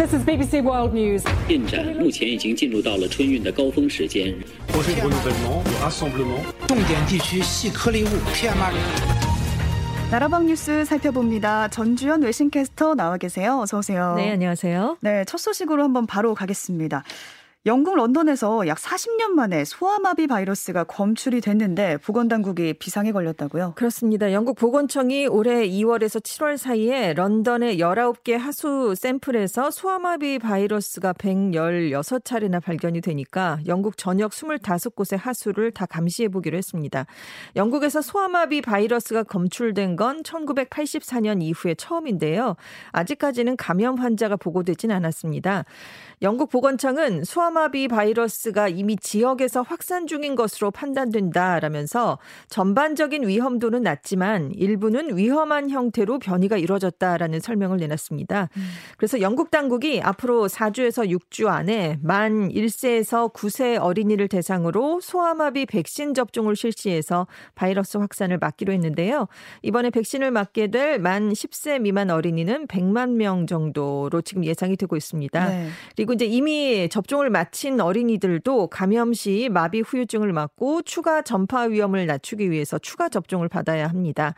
This is BBC World News. 进展目前已经进入到了春运的高峰时间。 projet de renouvellement, de rassemblement. 重点地区细颗粒物 PM2.5。 나라방 뉴스 살펴봅니다. 전주현 외신캐스터 나와 계세요. 어서 오세요. 네, 안녕하세요. 네, 첫 소식으로 한번 바로 가겠습니다. 영국 런던에서 약 40년 만에 소아마비 바이러스가 검출이 됐는데 보건당국이 비상에 걸렸다고요? 그렇습니다. 영국 보건청이 올해 2월에서 7월 사이에 런던의 19개 하수 샘플에서 소아마비 바이러스가 116차례나 발견이 되니까 영국 전역 25곳의 하수를 다 감시해 보기로 했습니다. 영국에서 소아마비 바이러스가 검출된 건 1984년 이후에 처음인데요. 아직까지는 감염 환자가 보고되진 않았습니다. 영국 보건청은 소아 마비 바이러스가 이미 지역에서 확산 중인 것으로 판단된다라면서 전반적인 위험도는 낮지만 일부는 위험한 형태로 변이가 이루어졌다라는 설명을 내놨습니다. 음. 그래서 영국 당국이 앞으로 4주에서 6주 안에 만 1세에서 9세 어린이를 대상으로 소아마비 백신 접종을 실시해서 바이러스 확산을 막기로 했는데요. 이번에 백신을 맞게 될 만 10세 미만 어린이는 100만 명 정도로 지금 예상이 되고 있습니다. 네. 그리고 그리고 이제 이미 접종을 마친 어린이들도 감염 시 마비 후유증을 막고 추가 전파 위험을 낮추기 위해서 추가 접종을 받아야 합니다.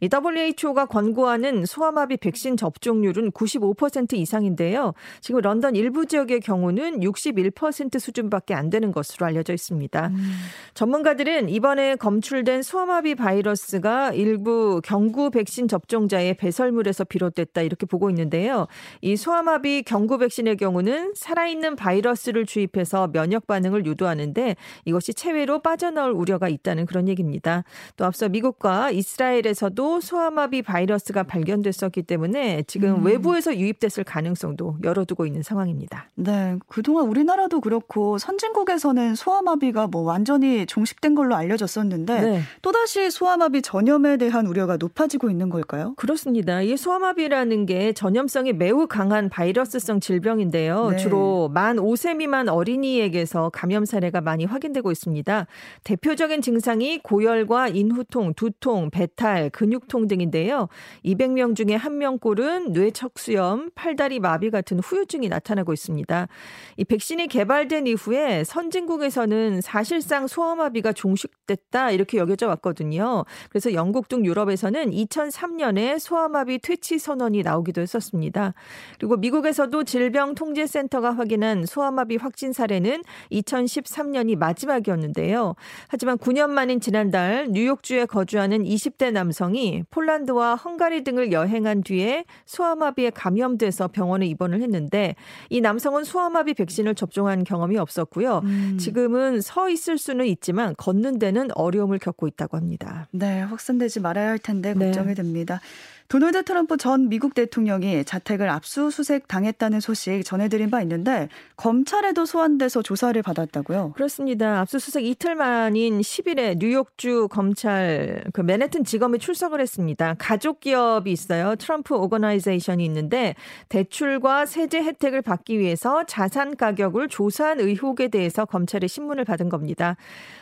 이 WHO가 권고하는 소아마비 백신 접종률은 95% 이상인데요. 지금 런던 일부 지역의 경우는 61% 수준밖에 안 되는 것으로 알려져 있습니다. 음. 전문가들은 이번에 검출된 소아마비 바이러스가 일부 경구 백신 접종자의 배설물에서 비롯됐다 이렇게 보고 있는데요. 이 소아마비 경구 백신의 경우는 살아있는 바이러스를 주입해서 면역 반응을 유도하는데 이것이 체외로 빠져나올 우려가 있다는 그런 얘기입니다. 또 앞서 미국과 이스라엘에서도 소아마비 바이러스가 발견됐었기 때문에 지금 음. 외부에서 유입됐을 가능성도 열어두고 있는 상황입니다. 네, 그동안 우리나라도 그렇고 선진국에서는 소아마비가 뭐 완전히 종식된 걸로 알려졌었는데 네. 또다시 소아마비 전염에 대한 우려가 높아지고 있는 걸까요? 그렇습니다. 이 소아마비라는 게 전염성이 매우 강한 바이러스성 질병인데요. 네. 주로 만 5세 미만 어린이에게서 감염 사례가 많이 확인되고 있습니다. 대표적인 증상이 고열과 인후통, 두통, 배탈, 근육통 등인데요. 200명 중에 1명꼴은 뇌척수염, 팔다리 마비 같은 후유증이 나타나고 있습니다. 이 백신이 개발된 이후에 선진국에서는 사실상 소아마비가 종식됐다 이렇게 여겨져 왔거든요. 그래서 영국 등 유럽에서는 2003년에 소아마비 퇴치 선언이 나오기도 했었습니다. 그리고 미국에서도 질병통제센터 센터가 확인한 소아마비 확진 사례는 2013년이 마지막이었는데요. 하지만 9년 만인 지난달 뉴욕주에 거주하는 20대 남성이 폴란드와 헝가리 등을 여행한 뒤에 소아마비에 감염돼서 병원에 입원을 했는데 이 남성은 소아마비 백신을 접종한 경험이 없었고요. 음. 지금은 서 있을 수는 있지만 걷는 데는 어려움을 겪고 있다고 합니다. 네, 확산되지 말아야 할 텐데 걱정이 네. 됩니다. 도널드 트럼프 전 미국 대통령이 자택을 압수수색 당했다는 소식 전해드린 바 있는데 검찰에도 소환돼서 조사를 받았다고요? 그렇습니다. 압수수색 이틀 만인 10일에 뉴욕주 검찰 그 맨해튼 지검에 출석을 했습니다. 가족 기업이 있어요. 트럼프 오거나이제이션이 있는데 대출과 세제 혜택을 받기 위해서 자산 가격을 조사한 의혹에 대해서 검찰의 신문을 받은 겁니다.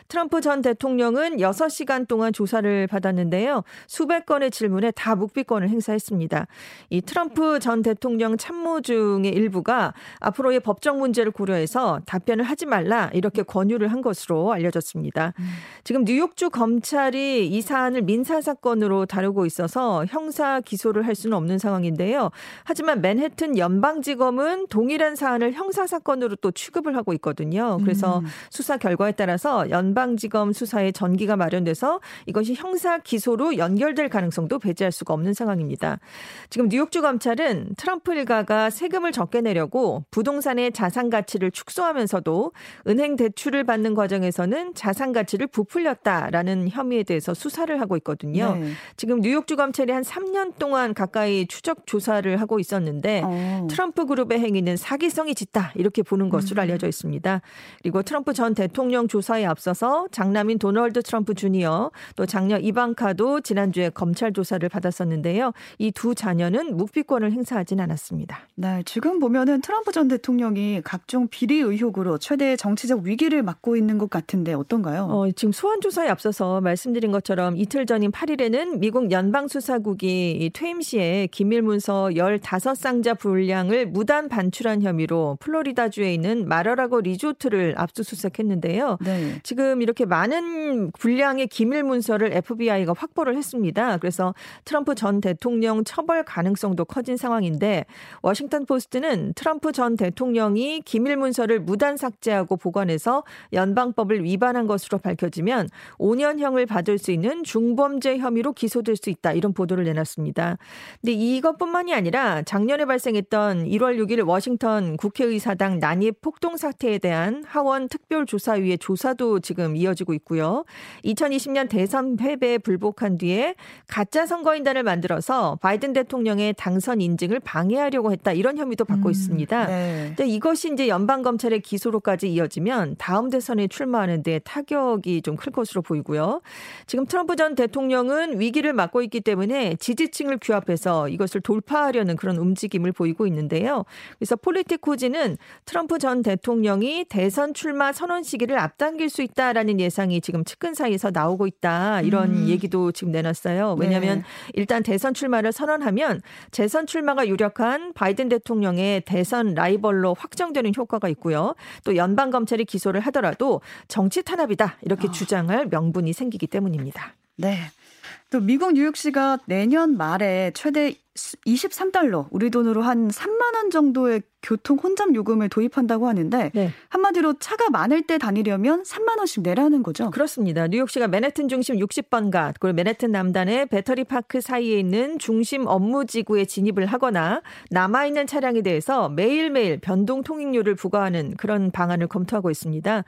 트럼프 전 대통령은 6시간 동안 조사를 받았는데요. 수백 건의 질문에 다 묵비권 을 행사했습니다. 이 트럼프 전 대통령 참모 중의 일부가 앞으로의 법적 문제를 고려해서 답변을 하지 말라 이렇게 권유를 한 것으로 알려졌습니다. 음. 지금 뉴욕주 검찰이 이 사안을 민사 사건으로 다루고 있어서 형사 기소를 할 수는 없는 상황인데요. 하지만 맨해튼 연방지검은 동일한 사안을 형사 사건으로 또 취급을 하고 있거든요. 그래서 음. 수사 결과에 따라서 연 연방지검 수사에 전기가 마련돼서 이것이 형사 기소로 연결될 가능성도 배제할 수가 없는 상황입니다. 지금 뉴욕주 검찰은 트럼프 일가가 세금을 적게 내려고 부동산의 자산 가치를 축소하면서도 은행 대출을 받는 과정에서는 자산 가치를 부풀렸다라는 혐의에 대해서 수사를 하고 있거든요. 네. 지금 뉴욕주 검찰이 한 3년 동안 가까이 추적 조사를 하고 있었는데 어. 트럼프 그룹의 행위는 사기성이 짙다 이렇게 보는 것으로 음. 알려져 있습니다. 그리고 트럼프 전 대통령 조사에 앞서서 장남인 도널드 트럼프 주니어 또 장녀 이방카도 지난주에 검찰 조사를 받았었는데 요. 했는데요. 이 두 자녀는 묵비권을 행사하진 않았습니다. 네, 지금 보면은 트럼프 전 대통령이 각종 비리 의혹으로 최대의 정치적 위기를 맞고 있는 것 같은데 어떤가요? 어, 지금 소환 조사에 앞서서 말씀드린 것처럼 이틀 전인 8일에는 미국 연방수사국이 퇴임 시에 기밀 문서 15상자 분량을 무단 반출한 혐의로 플로리다주에 있는 마러라고 리조트를 압수수색했는데요. 네. 지금 이렇게 많은 분량의 기밀 문서를 FBI가 확보를 했습니다. 그래서 트럼프 전 대통령 처벌 가능성도 커진 상황인데 워싱턴 포스트는 트럼프 전 대통령이 기밀 문서를 무단 삭제하고 보관해서 연방법을 위반한 것으로 밝혀지면 5년형을 받을 수 있는 중범죄 혐의로 기소될 수 있다. 이런 보도를 내놨습니다. 근데 이것뿐만이 아니라 작년에 발생했던 1월 6일 워싱턴 국회의사당 난입 폭동 사태에 대한 하원 특별조사위의 조사도 지금 이어지고 있고요. 2020년 대선 패배에 불복한 뒤에 가짜 선거인단을 만들어 서 바이든 대통령의 당선 인증을 방해하려고 했다. 이런 혐의도 받고 음, 있습니다. 네. 이것이 이제 연방 검찰의 기소로까지 이어지면 다음 대선에 출마하는 데 타격이 좀 클 것으로 보이고요. 지금 트럼프 전 대통령은 위기를 맞고 있기 때문에 지지층을 규합해서 이것을 돌파하려는 그런 움직임을 보이고 있는데요. 그래서 폴리티코지는 트럼프 전 대통령이 대선 출마 선언 시기를 앞당길 수 있다라는 예상이 지금 측근 사이에서 나오고 있다. 이런 음. 얘기도 지금 내놨어요. 왜냐하면 네. 일단 대선 출마를 선언하면 재선 출마가 유력한 바이든 대통령의 대선 라이벌로 확정되는 효과가 있고요. 또 연방 검찰이 기소를 하더라도 정치 탄압이다 이렇게 어. 주장할 명분이 생기기 때문입니다. 네. 또 미국 뉴욕시가 내년 말에 최대 23달러, 우리 돈으로 한 3만 원 정도의 교통 혼잡 요금을 도입한다고 하는데 네. 한마디로 차가 많을 때 다니려면 3만 원씩 내라는 거죠. 그렇습니다. 뉴욕시가 맨해튼 중심 60번가 그리고 맨해튼 남단의 배터리 파크 사이에 있는 중심 업무 지구에 진입을 하거나 남아 있는 차량에 대해서 매일매일 변동 통행료를 부과하는 그런 방안을 검토하고 있습니다.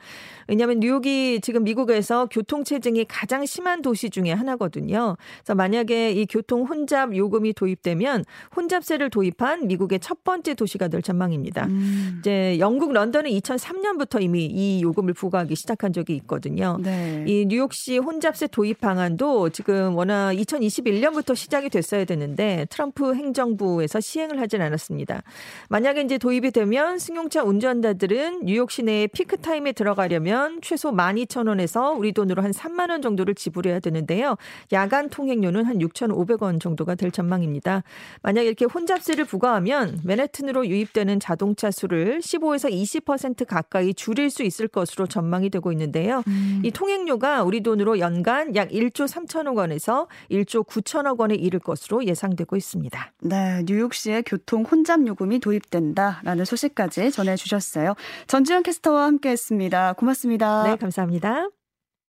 왜냐하면 뉴욕이 지금 미국에서 교통 체증이 가장 심한 도시 중에 하나거든요. 그래서 만약에 이 교통 혼잡 요금이 도입되면 혼잡세를 도입한 미국의 첫 번째 도시가 될 전망. 상황입니다. 음. 이제 영국 런던은 2003년부터 이미 이 요금을 부과하기 시작한 적이 있거든요. 네. 이 뉴욕시 혼잡세 도입 방안도 지금 워낙 2021년부터 시작이 됐어야 되는데 트럼프 행정부에서 시행을 하진 않았습니다. 만약에 이제 도입이 되면 승용차 운전자들은 뉴욕 시내에 피크 타임에 들어가려면 최소 12,000원에서 우리 돈으로 한 3만 원 정도를 지불해야 되는데요. 야간 통행료는 한 6,500원 정도가 될 전망입니다. 만약 이렇게 혼잡세를 부과하면 맨해튼으로 유입되는 되는 자동차 수를 15에서 20% 가까이 줄일 수 있을 것으로 전망이 되고 있는데요. 음. 이 통행료가 우리 돈으로 연간 약 1조 3천억 원에서 1조 9천억 원에 이를 것으로 예상되고 있습니다. 네, 뉴욕시의 교통 혼잡 요금이 도입된다라는 소식까지 전해 주셨어요. 전지현 캐스터와 함께했습니다. 고맙습니다. 네, 감사합니다.